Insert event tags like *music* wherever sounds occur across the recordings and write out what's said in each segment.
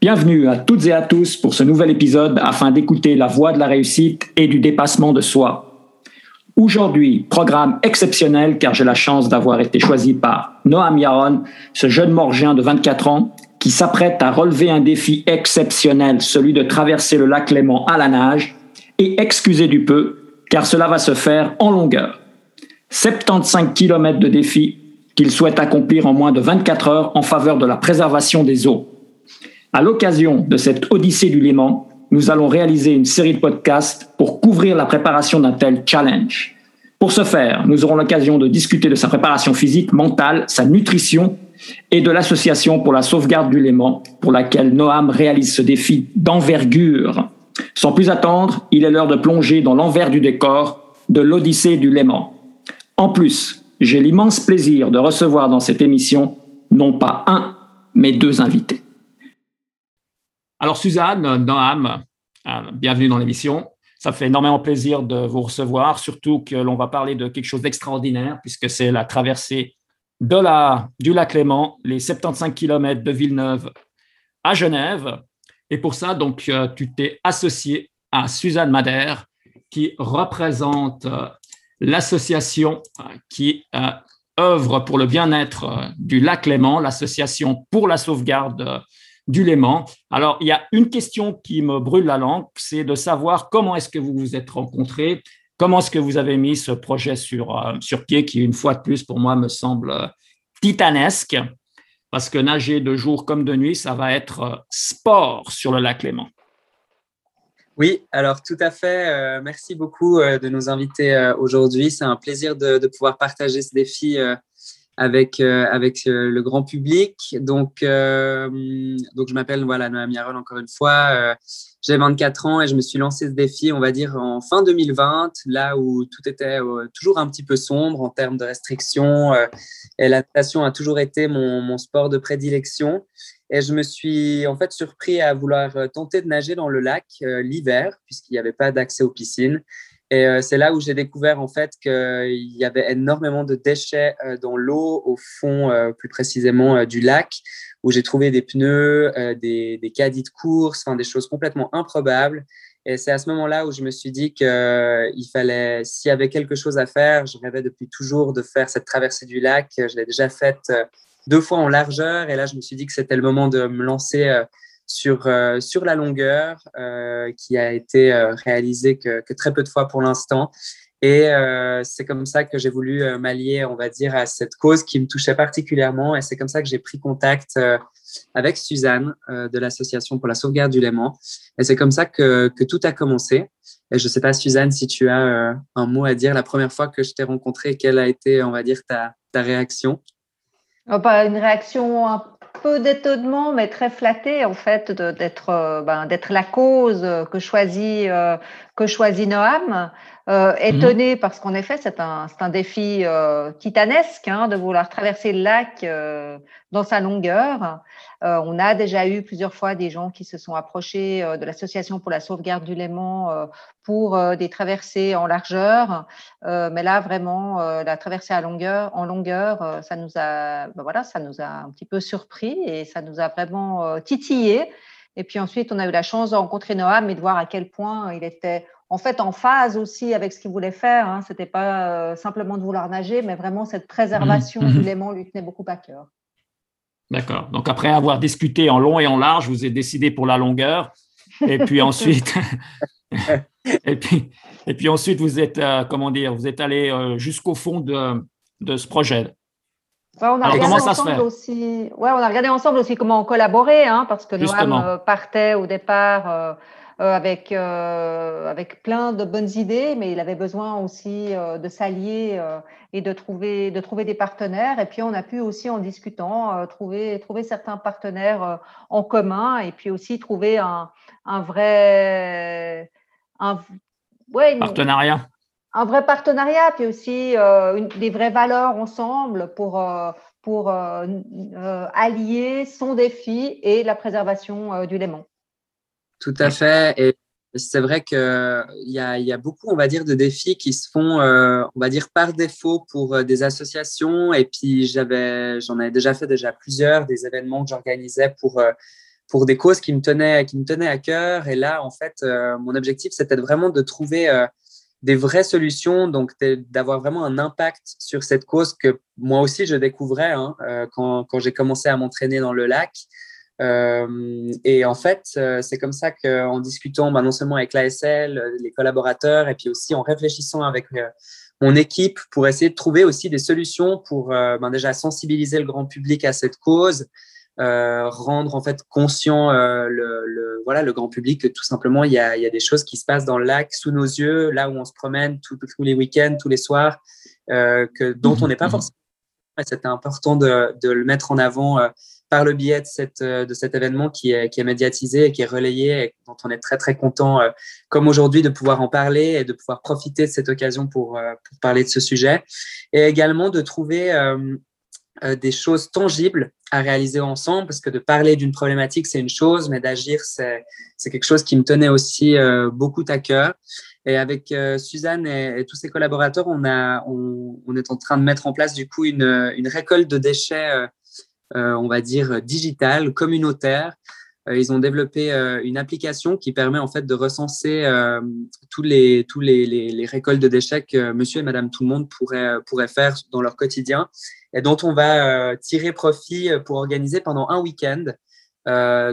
Bienvenue à toutes et à tous pour ce nouvel épisode afin d'écouter la voix de la réussite et du dépassement de soi. Aujourd'hui, programme exceptionnel car j'ai la chance d'avoir été choisi par Noam Yaron, ce jeune morgien de 24 ans qui s'apprête à relever un défi exceptionnel, celui de traverser le lac Léman à la nage, et excusez du peu, car cela va se faire en longueur. 75 km de défi qu'il souhaite accomplir en moins de 24 heures en faveur de la préservation des eaux. À l'occasion de cette Odyssée du Léman, nous allons réaliser une série de podcasts pour couvrir la préparation d'un tel challenge. Pour ce faire, nous aurons l'occasion de discuter de sa préparation physique, mentale, sa nutrition et de l'association pour la sauvegarde du Léman, pour laquelle Noam réalise ce défi d'envergure. Sans plus attendre, il est l'heure de plonger dans l'envers du décor de l'Odyssée du Léman. En plus, j'ai l'immense plaisir de recevoir dans cette émission non pas un, mais deux invités. Alors Suzanne, Noam, euh, bienvenue dans l'émission. Ça fait énormément plaisir de vous recevoir, surtout que l'on va parler de quelque chose d'extraordinaire, puisque c'est la traversée du lac Léman, les 75 km de Villeneuve à Genève. Et pour ça, donc, euh, tu t'es associé à Suzanne Madère, qui représente euh, l'association qui œuvre pour le bien-être du lac Léman, l'association pour la sauvegarde du Léman. Alors, il y a une question qui me brûle la langue, c'est de savoir comment est-ce que vous vous êtes rencontrés, comment est-ce que vous avez mis ce projet sur, sur pied, qui, une fois de plus, pour moi, me semble titanesque parce que nager de jour comme de nuit, ça va être euh, sport sur le lac Léman. Oui, alors tout à fait. Euh, merci beaucoup euh, de nous inviter aujourd'hui. C'est un plaisir de, pouvoir partager ce défi avec, avec le grand public. Donc, donc je m'appelle voilà, Noam Yarol encore une fois. J'ai 24 ans et je me suis lancé ce défi, on va dire, en fin 2020, là où tout était euh, toujours un petit peu sombre en termes de restrictions. Euh, et la natation a toujours été mon, mon, sport de prédilection. Et je me suis en fait surpris à vouloir euh, tenter de nager dans le lac l'hiver, puisqu'il n'y avait pas d'accès aux piscines. Et c'est là où j'ai découvert en fait qu'il y avait énormément de déchets dans l'eau, au fond plus précisément du lac, où j'ai trouvé des pneus, euh, des, des, caddies de course, enfin, des choses complètement improbables. Et c'est à ce moment-là où je me suis dit qu'il euh, fallait, s'il y avait quelque chose à faire, je rêvais depuis toujours de faire cette traversée du lac. Je l'ai déjà faite euh, deux fois en largeur. Et là, je me suis dit que c'était le moment de me lancer sur, sur la longueur, qui a été réalisée que, très peu de fois pour l'instant. Et euh, c'est comme ça que j'ai voulu euh, m'allier, on va dire, à cette cause qui me touchait particulièrement. Et c'est comme ça que j'ai pris contact euh, avec Suzanne de l'Association pour la sauvegarde du Léman. Et c'est comme ça que, que, tout a commencé. Et je ne sais pas, Suzanne, si tu as un mot à dire la première fois que je t'ai rencontrée, quelle a été, on va dire, ta, ta réaction? Oh, bah, Une réaction peu d'étonnement, mais très flattée, en fait, d'être ben, d'être la cause que choisit, que choisit Noam. Euh, mhm. étonné parce qu'en effet, c'est un, un, défi euh, titanesque hein, de vouloir traverser le lac euh, dans sa longueur. On a déjà eu plusieurs fois des gens qui se sont approchés de l'Association pour la sauvegarde du Léman pour des traversées en largeur. mais là, vraiment, la traversée à longueur, en longueur, ça nous a, ben voilà, ça nous a un petit peu surpris et ça nous a vraiment titillé. Et puis ensuite, on a eu la chance de rencontrer Noam et de voir à quel point il était en fait en phase aussi avec ce qu'il voulait faire. Hein. Ce n'était pas euh, simplement de vouloir nager, mais vraiment cette préservation mmh. du Léman lui tenait beaucoup à cœur. D'accord. Donc après avoir discuté en long et en large, vous êtes décidé pour la longueur. Et puis ensuite, *laughs* et puis, et puis ensuite vous êtes, euh, comment dire, vous êtes allé euh, jusqu'au fond de, de, ce projet. on a regardé ensemble aussi. Ouais, on a regardé ensemble aussi comment on collaborait, hein, parce que Noam partait au départ avec, euh, avec plein de bonnes idées, mais il avait besoin aussi euh, de s'allier et de trouver, de trouver des partenaires. Et puis, on a pu aussi, en discutant, trouver, trouver certains partenaires en commun et puis aussi trouver un, un vrai. Un, ouais, partenariat. Un vrai partenariat, puis aussi une, des vraies valeurs ensemble pour, pour allier son défi et la préservation du Léman. Tout à fait. Et c'est vrai qu'il y a, y a beaucoup, on va dire, de défis qui se font, euh, on va dire, par défaut pour euh, des associations. Et puis, j'avais, j'en avais déjà fait déjà plusieurs, des événements que j'organisais pour, euh, pour des causes qui me tenaient, qui me tenaient à cœur. Et là, en fait, mon objectif, c'était vraiment de trouver des vraies solutions, donc d'avoir vraiment un impact sur cette cause que moi aussi je découvrais hein, quand, quand j'ai commencé à m'entraîner dans le lac. Euh, et en fait, euh, c'est comme ça qu'en discutant bah, non seulement avec l'ASL, euh, les collaborateurs, et puis aussi en réfléchissant avec mon équipe pour essayer de trouver aussi des solutions pour ben, déjà sensibiliser le grand public à cette cause, euh, rendre en fait conscient euh, le, le, voilà le grand public que tout simplement il y a, il y a des choses qui se passent dans le lac sous nos yeux, là où on se promène tous les week-ends, tous les soirs, euh, que dont on n'est pas mmh forcément. C'était important de, de, le mettre en avant par le biais de, cette, euh, de cet événement qui est, qui est médiatisé et qui est relayé et dont on est très très content, euh, comme aujourd'hui, de pouvoir en parler et de pouvoir profiter de cette occasion pour, euh, pour parler de ce sujet. Et également de trouver des choses tangibles à réaliser ensemble, parce que de parler d'une problématique, c'est une chose, mais d'agir, c'est quelque chose qui me tenait aussi beaucoup à cœur. Et avec Suzanne et, tous ses collaborateurs, on, a, on, on, est en train de mettre en place du coup une, une récolte de déchets euh, on va dire, digital, communautaire. Euh, ils ont développé euh, une application qui permet en fait de recenser tous les tous les, récoltes de déchets que Monsieur et Madame tout le monde pourrait pourrait faire dans leur quotidien et dont on va tirer profit pour organiser pendant un week-end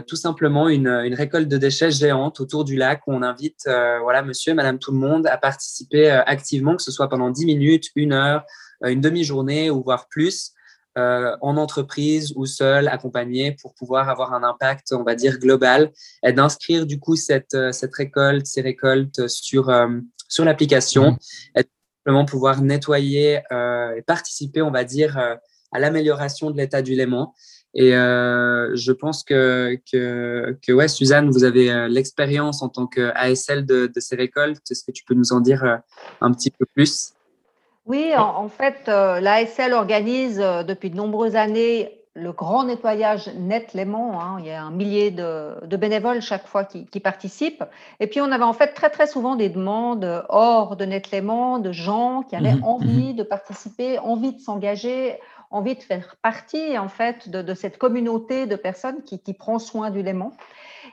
tout simplement une, une, récolte de déchets géante autour du lac où on invite voilà monsieur et madame tout le monde à participer activement que ce soit pendant 10 minutes, une heure, une demi-journée ou voire plus euh, en entreprise ou seul, accompagné pour pouvoir avoir un impact, on va dire, global et d'inscrire du coup cette, euh, cette récolte, ces récoltes sur, euh, sur l'application mmh. et simplement pouvoir nettoyer et participer, on va dire, à l'amélioration de l'état du Léman. Et je pense que, que, que, ouais, Suzanne, vous avez l'expérience en tant qu'ASL de, de ces récoltes. Est-ce que tu peux nous en dire un petit peu plus? Oui, en, fait, euh, l'ASL organise euh, depuis de nombreuses années le grand nettoyage Net Léman. Hein. Il y a un millier de, bénévoles chaque fois qui, participent. Et puis, on avait en fait très, très souvent des demandes hors de Net Léman, de gens qui avaient mmh envie mmh de participer, envie de s'engager, envie de faire partie en fait de, cette communauté de personnes qui, qui prend soin du Léman.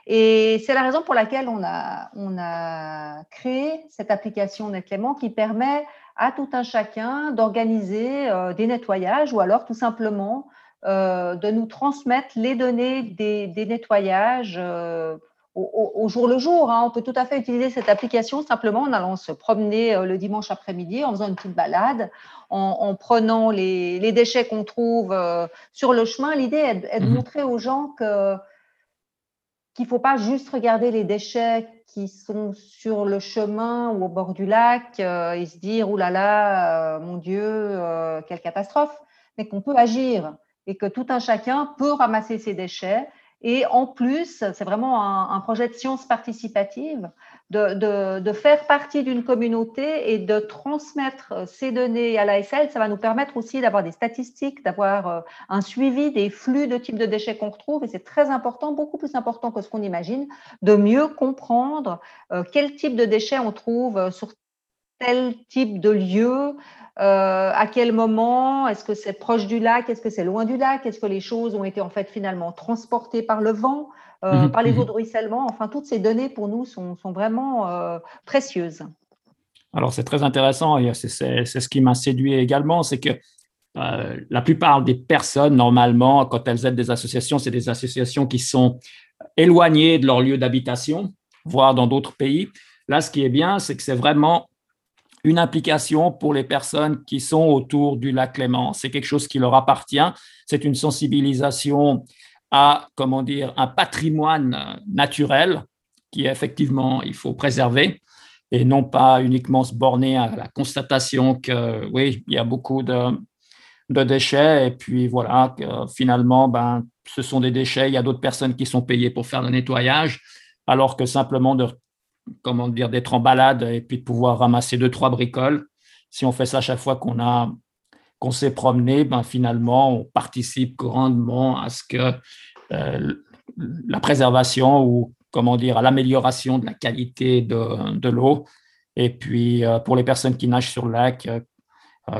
Et c'est la raison pour laquelle on a, on a créé cette application Net Léman qui permet à tout un chacun d'organiser euh, des nettoyages ou alors tout simplement euh, de nous transmettre les données des, nettoyages euh, au, jour le jour. Hein. On peut tout à fait utiliser cette application simplement en allant se promener le dimanche après-midi, en faisant une petite balade, en, prenant les, déchets qu'on trouve sur le chemin. L'idée est, de mmh montrer aux gens que qu'il ne faut pas juste regarder les déchets qui sont sur le chemin ou au bord du lac euh, et se dire oh là là, mon Dieu, euh, quelle catastrophe, mais qu'on peut agir et que tout un chacun peut ramasser ses déchets. Et en plus, c'est vraiment un, projet de science participative, de, faire partie d'une communauté et de transmettre ces données à l'ASL. Ça va nous permettre aussi d'avoir des statistiques, d'avoir euh, un suivi des flux de types de déchets qu'on retrouve. Et c'est très important, beaucoup plus important que ce qu'on imagine, de mieux comprendre euh, quel type de déchets on trouve sur tel type de lieu, euh, à quel moment Est-ce que c'est proche du lac Est-ce que c'est loin du lac Est-ce que les choses ont été en fait finalement transportées par le vent, euh, mhm, par les mhm. eaux de ruissellement Enfin, toutes ces données pour nous sont, vraiment euh, précieuses. Alors, c'est très intéressant et c'est ce qui m'a séduit également, c'est que la plupart des personnes, normalement, quand elles aident des associations, c'est des associations qui sont éloignées de leur lieu d'habitation, voire dans d'autres pays. Là, ce qui est bien, c'est que c'est vraiment une implication pour les personnes qui sont autour du lac Léman. C'est quelque chose qui leur appartient. C'est une sensibilisation à, comment dire, un patrimoine naturel qui effectivement il faut préserver et non pas uniquement se borner à la constatation que oui, il y a beaucoup de, de déchets et puis voilà, que finalement, ben, ce sont des déchets, il y a d'autres personnes qui sont payées pour faire le nettoyage, alors que simplement de comment dire, d'être en balade et puis de pouvoir ramasser deux, trois bricoles. Si on fait ça chaque fois qu'on a qu'on s'est promené, ben finalement, on participe grandement à ce que euh, la préservation ou comment dire, à l'amélioration de la qualité de, de l'eau. Et puis, euh, pour les personnes qui nagent sur le lac, euh,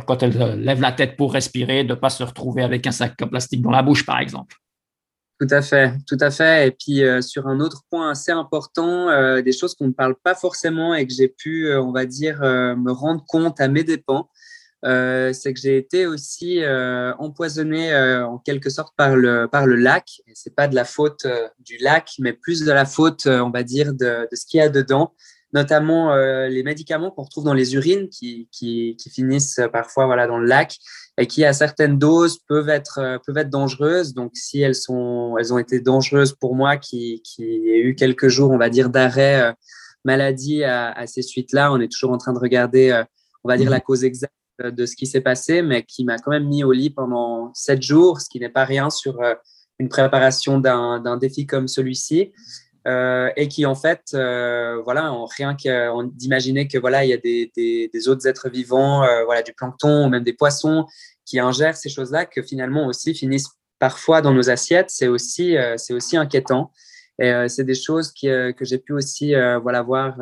quand elles lèvent la tête pour respirer, de ne pas se retrouver avec un sac plastique dans la bouche, par exemple. Tout à fait, tout à fait. Et puis sur un autre point assez important, des choses qu'on ne parle pas forcément et que j'ai pu, on va dire, me rendre compte à mes dépens, euh, c'est que j'ai été aussi euh, empoisonné euh, en quelque sorte par le, par le lac. Ce c'est pas de la faute du lac, mais plus de la faute, on va dire, de, de ce qu'il y a dedans, notamment les médicaments qu'on retrouve dans les urines qui, qui, qui, finissent parfois voilà, dans le lac et qui, à certaines doses, peuvent être, peuvent être dangereuses. Donc, si elles, sont, elles ont été dangereuses pour moi, qui, qui ai eu quelques jours, on va dire, d'arrêt maladie à, à ces suites-là, on est toujours en train de regarder, on va dire, la mmh. cause exacte euh, de ce qui s'est passé, mais qui m'a quand même mis au lit pendant sept jours, ce qui n'est pas rien sur euh, une préparation d'un défi comme celui-ci. Euh, et qui en fait, voilà, en rien d'imaginer que voilà, il y a des, autres êtres vivants, voilà, du plancton ou même des poissons qui ingèrent ces choses-là, que finalement aussi finissent parfois dans nos assiettes, c'est aussi, c'est aussi inquiétant. Et euh, c'est des choses qui, euh, que j'ai pu aussi euh, voilà, voir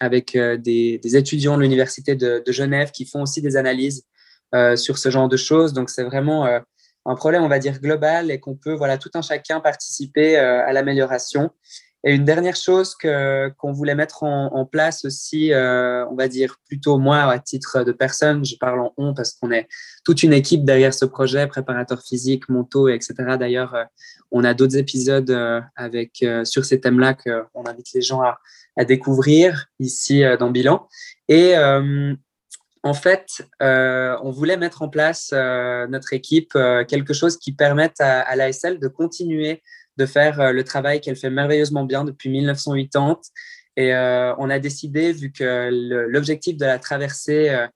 avec des, étudiants de l'Université de, Genève qui font aussi des analyses sur ce genre de choses. Donc, c'est vraiment un problème, on va dire, global et qu'on peut, voilà, tout un chacun participer à l'amélioration. Et une dernière chose que, qu'on voulait mettre en, place aussi, euh, on va dire plutôt moi à titre de personne, je parle en on parce qu'on est toute une équipe derrière ce projet, préparateur physique, mentaux, etc. D'ailleurs, euh, on a d'autres épisodes euh, avec, euh, sur ces thèmes-là qu'on invite les gens à, à découvrir ici dans Bilan. Et en fait, euh, on voulait mettre en place, euh, notre équipe, euh, quelque chose qui permette à, l'ASL de continuer de faire le travail qu'elle fait merveilleusement bien depuis 1980. Et on a décidé, vu que l'objectif de la traversée,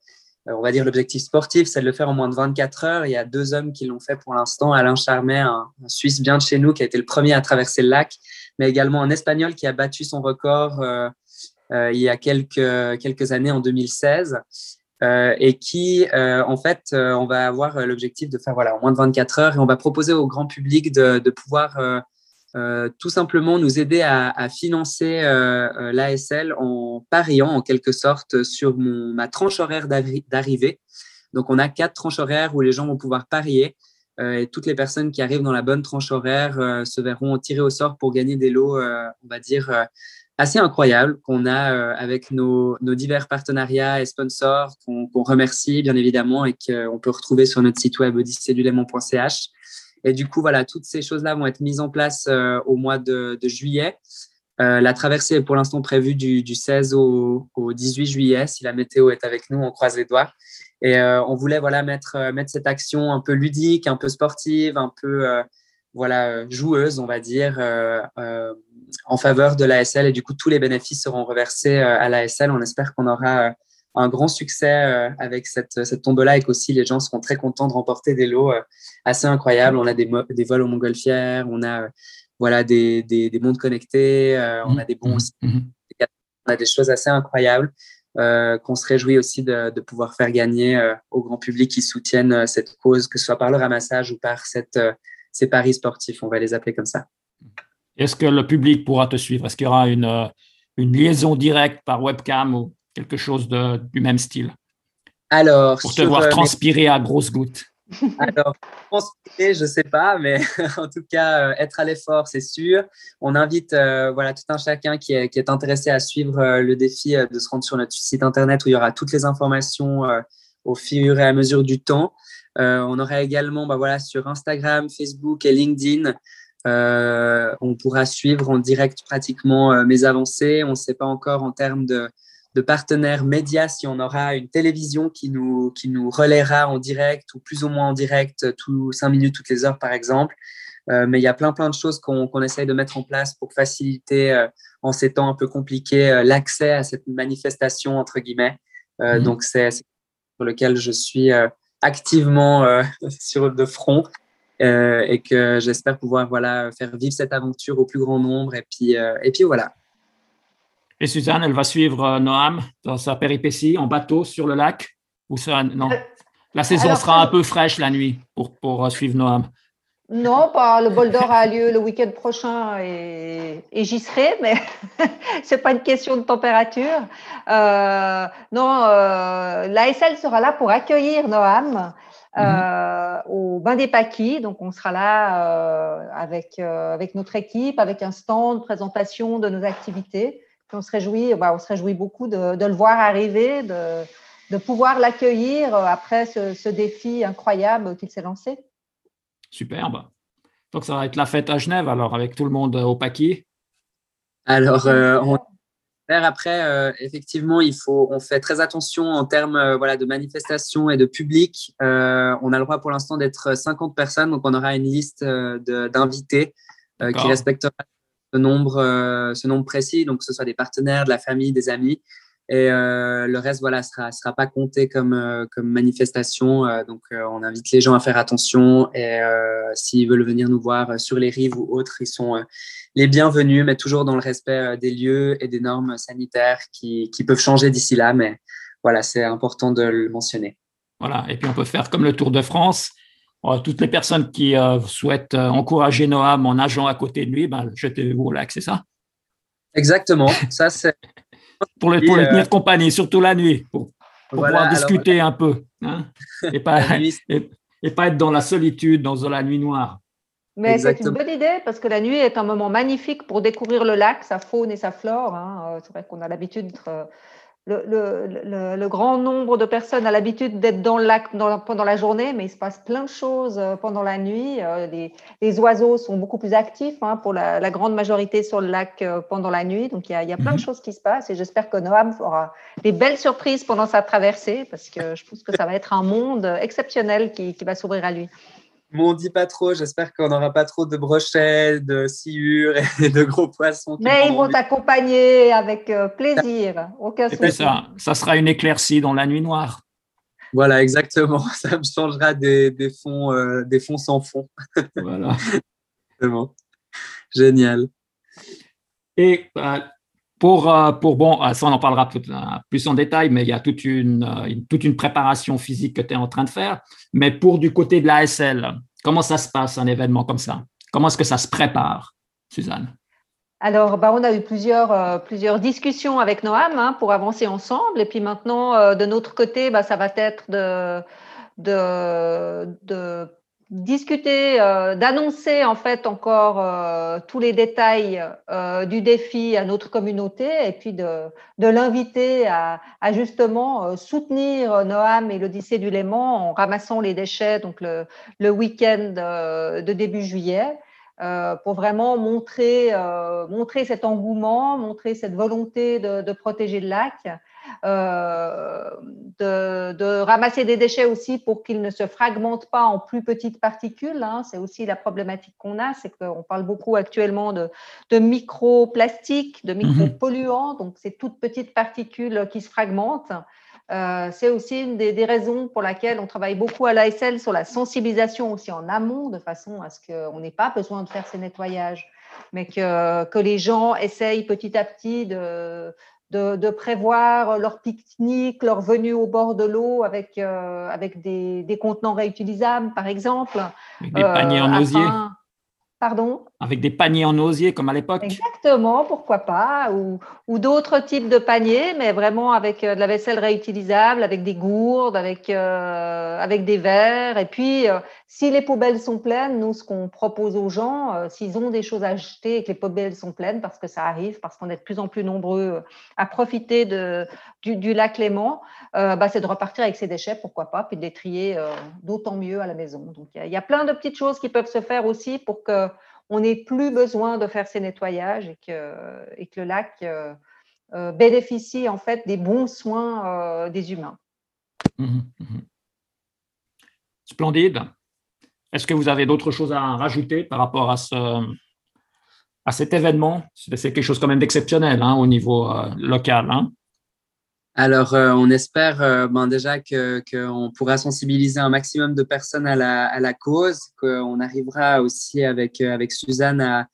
on va dire l'objectif sportif, c'est de le faire en moins de 24 heures. Il y a deux hommes qui l'ont fait pour l'instant. Alain Charmet, un, Suisse bien de chez nous, qui a été le premier à traverser le lac, mais également un Espagnol qui a battu son record il y a quelques années, en 2016. Euh, et qui, euh, en fait, euh, on va avoir l'objectif de faire voilà, en moins de 24 heures et on va proposer au grand public de, pouvoir tout simplement nous aider à, financer l'ASL en pariant en quelque sorte sur ma tranche horaire d'arrivée. Donc, on a quatre tranches horaires où les gens vont pouvoir parier. et toutes les personnes qui arrivent dans la bonne tranche horaire se verront tirées au sort pour gagner des lots, on va dire, assez incroyable qu'on a euh, avec nos, divers partenariats et sponsors qu'on remercie bien évidemment et qu'on peut retrouver sur notre site web odyssedulémon.ch. Et du coup, voilà, toutes ces choses-là vont être mises en place euh, au mois de, juillet. Euh, la traversée est pour l'instant prévue du, du 16 au, au, 18 juillet. Si la météo est avec nous, on croise les doigts. Et on voulait voilà mettre mettre cette action un peu ludique, un peu sportive, un peu voilà joueuse, on va dire, en faveur de l'ASL et du coup tous les bénéfices seront reversés euh, à l'ASL. On espère qu'on aura euh, un grand succès euh, avec cette, cette tombe-là et qu'aussi les gens seront très contents de remporter des lots assez incroyables. On a des, des vols aux montgolfières, on a voilà des, des, des mondes connectés, on a des bons mmh, mmh, mmh. on a des choses assez incroyables euh, qu'on se réjouit aussi de, de pouvoir faire gagner euh, au grand public qui soutiennent cette cause, que ce soit par le ramassage ou par cette, ces paris sportifs, on va les appeler comme ça. Est-ce que le public pourra te suivre? Est-ce qu'il y aura une, euh, une, liaison directe par webcam ou quelque chose de, du même style? Alors, pour te voir euh, transpirer à grosses gouttes. *laughs* Alors, transpirer, je ne sais pas, mais *laughs* en tout cas, euh, être à l'effort, c'est sûr. On invite voilà, tout un chacun qui est, qui est intéressé à suivre le défi de se rendre sur notre site internet où il y aura toutes les informations au fur et à mesure du temps. on aura également bah, voilà, sur Instagram, Facebook et LinkedIn on pourra suivre en direct pratiquement euh, mes avancées. On ne sait pas encore en termes de, de, partenaires médias si on aura une télévision qui nous, qui nous relaiera en direct ou plus ou moins en direct tous cinq minutes, toutes les heures par exemple. Euh, mais il y a plein plein de choses qu'on qu'on essaye de mettre en place pour faciliter euh, en ces temps un peu compliqués euh, l'accès à cette manifestation entre guillemets. Mmh. Donc c'est sur lequel je suis activement *laughs* sur le front euh, et que j'espère pouvoir voilà, faire vivre cette aventure au plus grand nombre. Et puis, euh, et puis voilà. Et Suzanne, elle va suivre euh, Noam dans sa péripétie en bateau sur le lac ou ça, Non? La saison sera un peu fraîche la nuit pour, pour suivre Noam. Non, pas. Le bol d'or a lieu le week-end prochain et, et j'y serai, mais *laughs* c'est pas une question de température. Euh, non, euh, l'ASL sera là pour accueillir Noam mhm. au Bain des Paquis. Donc, on sera là avec, avec notre équipe, avec un stand, présentation de nos activités. on se réjouit, bah, on se réjouit beaucoup de, de le voir arriver, de, de pouvoir l'accueillir après ce, ce, défi incroyable qu'il s'est lancé. Superbe. Donc, ça va être la fête à Genève, alors, avec tout le monde au paquet. Alors, euh, on... après, euh, effectivement, il faut, on fait très attention en termes euh, voilà, de manifestations et de public. on a le droit pour l'instant d'être 50 personnes, donc on aura une liste d'invités qui respectera ce nombre, ce nombre précis, donc que ce soit des partenaires, de la famille, des amis. Et euh, le reste, voilà, sera sera pas compté comme euh, comme manifestation. Euh, donc, on invite les gens à faire attention. Et s'ils veulent venir nous voir sur les rives ou autres, ils sont les bienvenus, mais toujours dans le respect des lieux et des normes sanitaires qui, qui peuvent changer d'ici là. Mais voilà, c'est important de le mentionner. Voilà. Et puis, on peut faire comme le Tour de France. Toutes les personnes qui souhaitent encourager Noam en nageant à côté de lui, ben, jetez-vous au lac, c'est ça? Exactement. Ça, c'est pour, le, pour les tenir compagnie, surtout la nuit, pour, pouvoir discuter un peu. Hein, *laughs* et, pas, et, pas être dans la solitude, dans la nuit noire. Mais c'est une bonne idée parce que la nuit est un moment magnifique pour découvrir le lac, sa faune et sa flore. Hein. Euh, c'est vrai qu'on a l'habitude euh, le, grand nombre de personnes a l'habitude d'être dans le lac pendant la journée, mais il se passe plein de choses euh, pendant la nuit. Euh, les, oiseaux sont beaucoup plus actifs hein, pour la, grande majorité sur le lac euh, pendant la nuit. Donc, il y a, plein de mhm. choses qui se passent et j'espère que Noam aura des belles surprises pendant sa traversée parce que je pense que ça va être un monde exceptionnel qui va s'ouvrir à lui. M'on dit pas trop. J'espère qu'on n'aura pas trop de brochettes, de sciures et *laughs* de gros poissons. Mais ils vont t'accompagner avec euh, plaisir. Aucun souci. ça, ça sera une éclaircie dans la nuit noire. Voilà, exactement. *laughs* Ça me changera des, des fonds, euh, des fonds sans fond. Voilà. *laughs* Génial. Et euh, pour, pour, bon, ça on en parlera plus en détail, mais il y a toute une, toute une préparation physique que tu es en train de faire. Mais pour du côté de l'ASL, comment ça se passe un événement comme ça? Comment est-ce que ça se prépare, Suzanne? Alors, bah, on a eu plusieurs, euh, plusieurs discussions avec Noam hein, pour avancer ensemble. Et puis maintenant, euh, de notre côté, bah, ça va être de, de, de discuter, euh, d'annoncer en fait encore euh, tous les détails euh, du défi à notre communauté et puis de, de l'inviter à, à, justement soutenir Noam et l'Odyssée du Léman en ramassant les déchets donc le, le week-end de début juillet. pour vraiment montrer, montrer cet engouement, montrer cette volonté de, de protéger le lac euh, de, ramasser des déchets aussi pour qu'ils ne se fragmentent pas en plus petites particules. Hein. C'est aussi la problématique qu'on a, c'est qu'on parle beaucoup actuellement de, de microplastiques, de mhm. micropolluants, donc ces toutes petites particules qui se fragmentent. Euh, c'est aussi une des, raisons pour laquelle on travaille beaucoup à l'ASL sur la sensibilisation aussi en amont, de façon à ce qu'on n'ait pas besoin de faire ces nettoyages, mais que, que les gens essayent petit à petit de, de, prévoir leur pique-nique, leur venue au bord de l'eau avec, euh, avec des, des, contenants réutilisables, par exemple. des paniers en euh, osier. Pardon? Avec des paniers en osier comme à l'époque Exactement, pourquoi pas. Ou, ou d'autres types de paniers, mais vraiment avec euh, de la vaisselle réutilisable, avec des gourdes, avec, euh, avec des verres. Et puis, si les poubelles sont pleines, nous, ce qu'on propose aux gens, s'ils ont des choses à acheter et que les poubelles sont pleines, parce que ça arrive, parce qu'on est de plus en plus nombreux à profiter du, lac Léman, bah, c'est de repartir avec ces déchets, pourquoi pas, puis de les trier d'autant mieux à la maison. Donc, il y, a plein de petites choses qui peuvent se faire aussi pour que on n'ait plus besoin de faire ces nettoyages et que, le lac euh, euh, bénéficie en fait des bons soins euh, des humains. Mmh mmh Splendide. Est-ce que vous avez d'autres choses à rajouter par rapport à, ce, à cet événement? C'est quelque chose quand même d'exceptionnel hein, au niveau local. Hein? Alors, euh, on espère euh, ben déjà qu'on pourra sensibiliser un maximum de personnes à la, à la cause, qu'on arrivera aussi avec, euh, avec Suzanne à,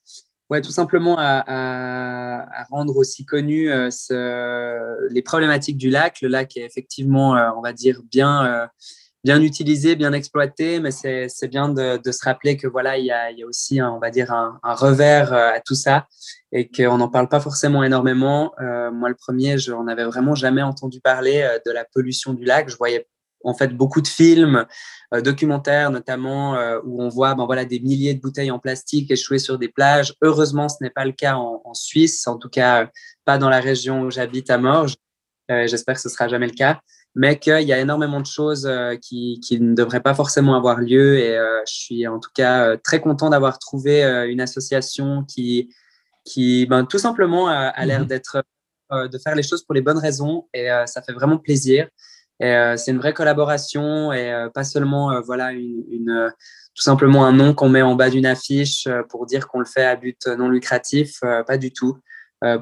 ouais, tout simplement à, à, rendre aussi connues ce, les problématiques du lac. Le lac est effectivement, on va dire, bien bien utilisé, bien exploité, mais c'est bien de, se rappeler que voilà, il y a, aussi, on va dire, un, un revers à tout ça et qu'on n'en parle pas forcément énormément. Euh, moi, le premier, je n'en avais vraiment jamais entendu parler euh, de la pollution du lac. Je voyais en fait beaucoup de films, documentaires notamment, où on voit ben, des milliers de bouteilles en plastique échouées sur des plages. Heureusement, ce n'est pas le cas en, en, Suisse, en tout cas pas dans la région où j'habite à Morges. J'espère que ce sera jamais le cas mais qu'il y a énormément de choses euh, qui, qui, ne devraient pas forcément avoir lieu. Et euh, je suis en tout cas euh, très content d'avoir trouvé une association qui, qui ben, tout simplement a, l'air mhm. d'être, de faire les choses pour les bonnes raisons. Et ça fait vraiment plaisir. Et c'est une vraie collaboration et pas seulement voilà une, une tout simplement un nom qu'on met en bas d'une affiche pour dire qu'on le fait à but non lucratif. pas du tout.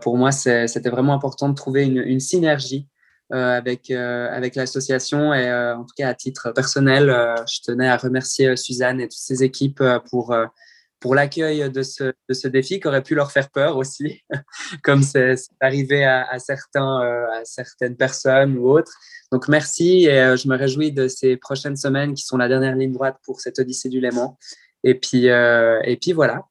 pour moi, c'était vraiment important de trouver une, une synergie euh, avec, euh, avec l'association. Et euh, en tout cas, à titre personnel, je tenais à remercier Suzanne et toutes ses équipes pour, pour l'accueil de ce, de ce défi qui aurait pu leur faire peur aussi, *laughs* comme c'est arrivé à, à, certains, à certaines personnes ou autres. Donc merci et je me réjouis de ces prochaines semaines qui sont la dernière ligne droite pour cette Odyssée du Léman. Et puis, et puis voilà.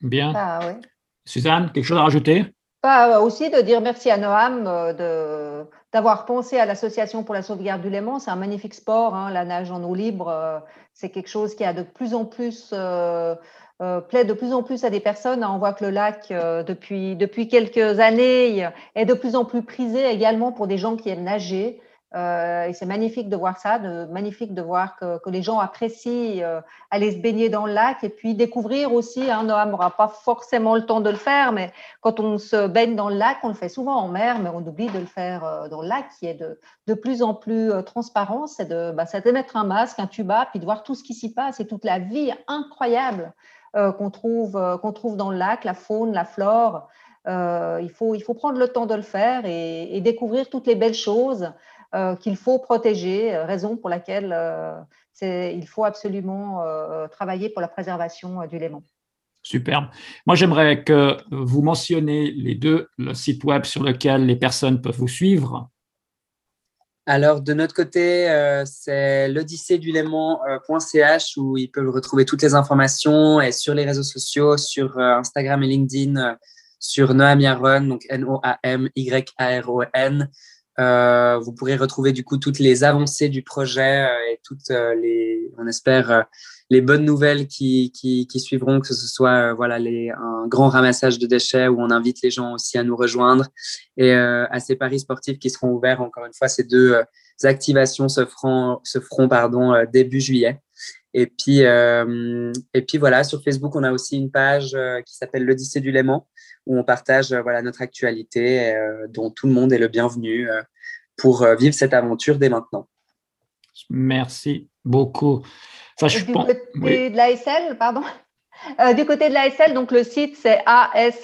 Bien. Ah, Suzanne, quelque chose à rajouter? Pas aussi de dire merci à Noam de, d'avoir pensé à l'association pour la sauvegarde du Léman. C'est un magnifique sport, hein, la nage en eau libre. Euh, c'est quelque chose qui a de plus en plus euh, euh, plaît de plus en plus à des personnes. On voit que le lac, depuis, depuis quelques années, est de plus en plus prisé également pour des gens qui aiment nager. Euh, et c'est magnifique de voir ça, magnifique de voir que, les gens apprécient euh, aller se baigner dans le lac et puis découvrir aussi. Hein, Noam n'aura pas forcément le temps de le faire, mais quand on se baigne dans le lac, on le fait souvent en mer, mais on oublie de le faire euh, dans le lac qui est de, de plus en plus transparent. C'est de, bah, de mettre un masque, un tuba, puis de voir tout ce qui s'y passe et toute la vie incroyable qu'on trouve, qu'on trouve dans le lac, la faune, la flore. il, faut, il faut prendre le temps de le faire et découvrir toutes les belles choses. Euh, qu'il faut protéger, euh, raison pour laquelle euh, il faut absolument travailler pour la préservation du Léman. Superbe. Moi, j'aimerais que vous mentionniez les deux, le site web sur lequel les personnes peuvent vous suivre. Alors, de notre côté, c'est l'odyssée-du-léman.ch où ils peuvent retrouver toutes les informations et sur les réseaux sociaux, sur Instagram et LinkedIn, sur Noam Yaron, donc N-O-A-M-Y-A-R-O-N, euh, vous pourrez retrouver du coup toutes les avancées du projet euh, et toutes euh, les, on espère, les bonnes nouvelles qui, qui, qui suivront, que ce soit voilà les, un grand ramassage de déchets où on invite les gens aussi à nous rejoindre et à ces paris sportifs qui seront ouverts. Encore une fois, ces deux activations se feront, se feront pardon, début juillet. Et puis, et puis voilà, sur Facebook, on a aussi une page qui s'appelle l'Odyssée du Léman où on partage euh, voilà, notre actualité, euh, dont tout le monde est le bienvenu euh, pour vivre cette aventure dès maintenant. Merci beaucoup. du côté de l'ASL, pardon. du côté de l'ASL, donc le site c'est asléman.org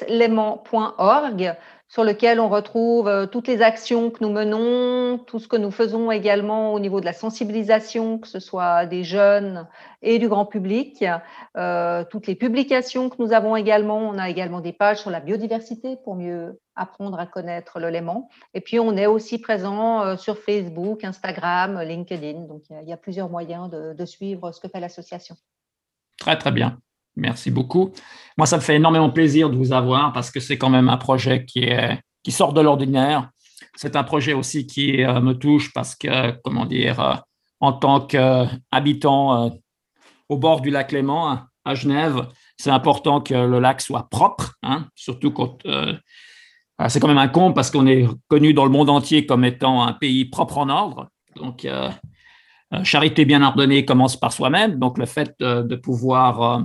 sur lequel on retrouve euh, toutes les actions que nous menons, tout ce que nous faisons également au niveau de la sensibilisation, que ce soit des jeunes et du grand public, euh, toutes les publications que nous avons également. On a également des pages sur la biodiversité pour mieux apprendre à connaître le. Et puis, on est aussi présent euh, sur Facebook, Instagram, LinkedIn. Donc, il y, a plusieurs moyens de suivre ce que fait l'association. Très, très bien. Merci beaucoup. Moi, ça me fait énormément plaisir de vous avoir parce que c'est quand même un projet qui, sort de l'ordinaire. C'est un projet aussi qui euh, me touche parce que, comment dire, euh, en tant qu'habitant euh, au bord du lac Léman, à Genève, c'est important que le lac soit propre, hein, surtout quand c'est quand même un con parce qu'on est connu dans le monde entier comme étant un pays propre en ordre. Donc, charité bien ordonnée commence par soi-même. Donc, le fait de pouvoir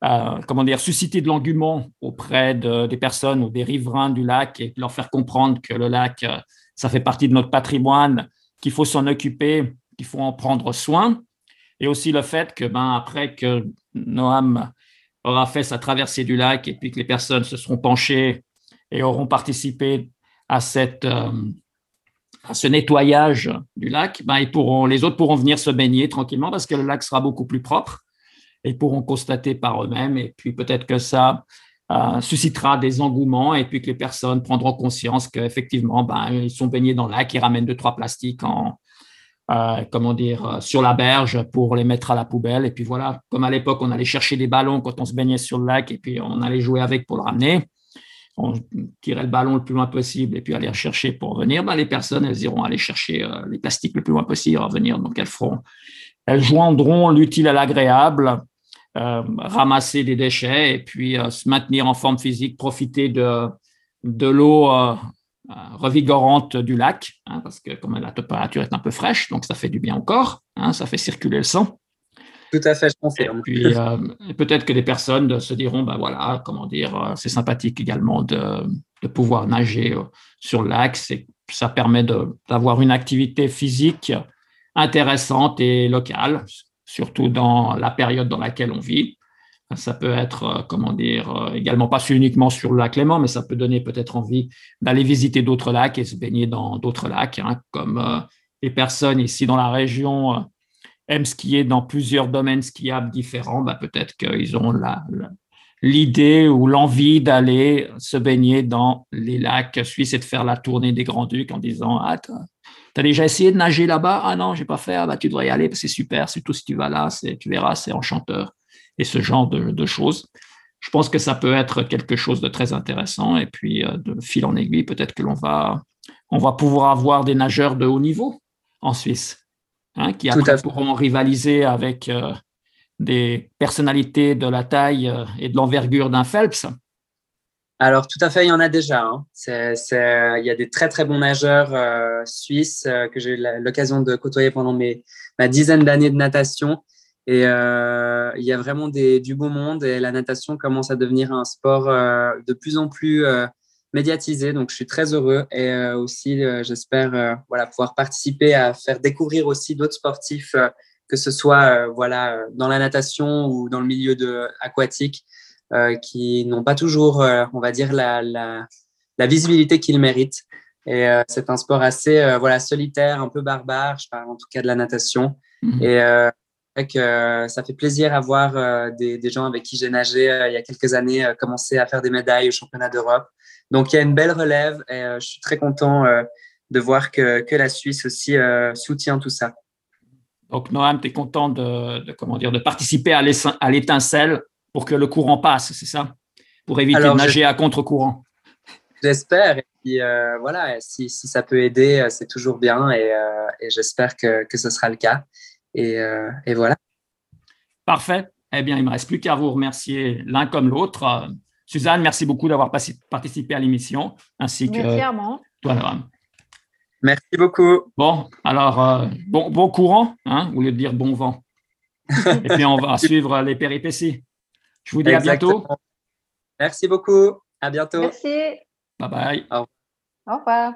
comment dire, susciter de l'engouement auprès des personnes ou des riverains du lac et leur faire comprendre que le lac, euh, ça fait partie de notre patrimoine, qu'il faut s'en occuper, qu'il faut en prendre soin. Et aussi le fait que, ben, après que Noam aura fait sa traversée du lac et puis que les personnes se seront penchées et auront participé à, cette, euh, à ce nettoyage du lac, ben, ils pourront, les autres pourront venir se baigner tranquillement parce que le lac sera beaucoup plus propre et pourront constater par eux-mêmes. Et puis peut-être que ça euh, suscitera des engouements et puis que les personnes prendront conscience qu'effectivement, ben, ils sont baignés dans le lac, ils ramènent deux, trois plastiques en, euh, comment dire, euh, sur la berge pour les mettre à la poubelle. Et puis voilà, comme à l'époque, on allait chercher des ballons quand on se baignait sur le lac et puis on allait jouer avec pour le ramener. tirer le ballon le plus loin possible et puis aller chercher pour revenir, ben, les personnes, elles iront aller chercher les plastiques le plus loin possible à revenir. Donc, elles feront, elles joindront l'utile à l'agréable, euh, ramasser des déchets et puis euh, se maintenir en forme physique, profiter de, de l'eau revigorante du lac, hein, parce que comme la température est un peu fraîche, donc ça fait du bien au corps, hein, ça fait circuler le sang. Tout à fait, je confirme. Et puis, euh, peut-être que des personnes se diront, ben voilà, comment dire, euh, c'est sympathique également de, de, pouvoir nager euh, sur le lac. Ça permet d'avoir une activité physique intéressante et locale, surtout dans la période dans laquelle on vit. Ça peut être, comment dire, également pas uniquement sur le lac Léman, mais ça peut donner peut-être envie d'aller visiter d'autres lacs et se baigner dans d'autres lacs, hein, comme les personnes ici dans la région aiment skier dans plusieurs domaines skiables différents, bah, peut-être qu'ils ont l'idée ou l'envie d'aller se baigner dans les lacs suisses et de faire la tournée des Grands-Ducs en disant Ah, tu as déjà essayé de nager là-bas? Ah non, j'ai pas fait. Ah, bah, tu devrais y aller, c'est super. Surtout si tu vas là, tu verras, c'est enchanteur. Et ce genre de, choses. Je pense que ça peut être quelque chose de très intéressant. Et puis, euh, de fil en aiguille, peut-être que l'on va, on va pouvoir avoir des nageurs de haut niveau en Suisse. Hein, qui après pourront rivaliser avec euh, des personnalités de la taille euh, et de l'envergure d'un Phelps alors, tout à fait, il y en a déjà. Hein. il y a des très, très bons nageurs euh, suisses que j'ai eu l'occasion de côtoyer pendant mes, ma dizaine d'années de natation. Et il y a vraiment des, du beau monde et la natation commence à devenir un sport de plus en plus médiatisé. Donc, je suis très heureux et euh, aussi, euh, j'espère euh, voilà, pouvoir participer à faire découvrir aussi d'autres sportifs, que ce soit voilà, dans la natation ou dans le milieu de, aquatique, qui n'ont pas toujours, on va dire, la, la, la visibilité qu'ils méritent. Et c'est un sport assez voilà, solitaire, un peu barbare, je parle en tout cas de la natation. Mmh. Et que ça fait plaisir à voir des, des, gens avec qui j'ai nagé il y a quelques années commencer à faire des médailles au championnat d'Europe. Donc, il y a une belle relève et euh, je suis très content euh, de voir que, que, la Suisse aussi euh, soutient tout ça. Donc, Noam, tu es content de, comment dire, de participer à l'étincelle pour que le courant passe, c'est ça? Pour éviter de nager à contre-courant. J'espère. Et puis, voilà, si, si, ça peut aider, c'est toujours bien et, et j'espère que, que, ce sera le cas. Et, et voilà. Parfait. Eh bien, il ne me reste plus qu'à vous remercier l'un comme l'autre Suzanne, merci beaucoup d'avoir participé à l'émission, ainsi que toi, Noam. Merci beaucoup. Bon, alors, euh, bon, bon courant, hein, au lieu de dire bon vent. *laughs* Et puis, on va suivre les péripéties. Je vous dis à bientôt. Merci beaucoup. À bientôt. Merci. Bye bye. Au revoir.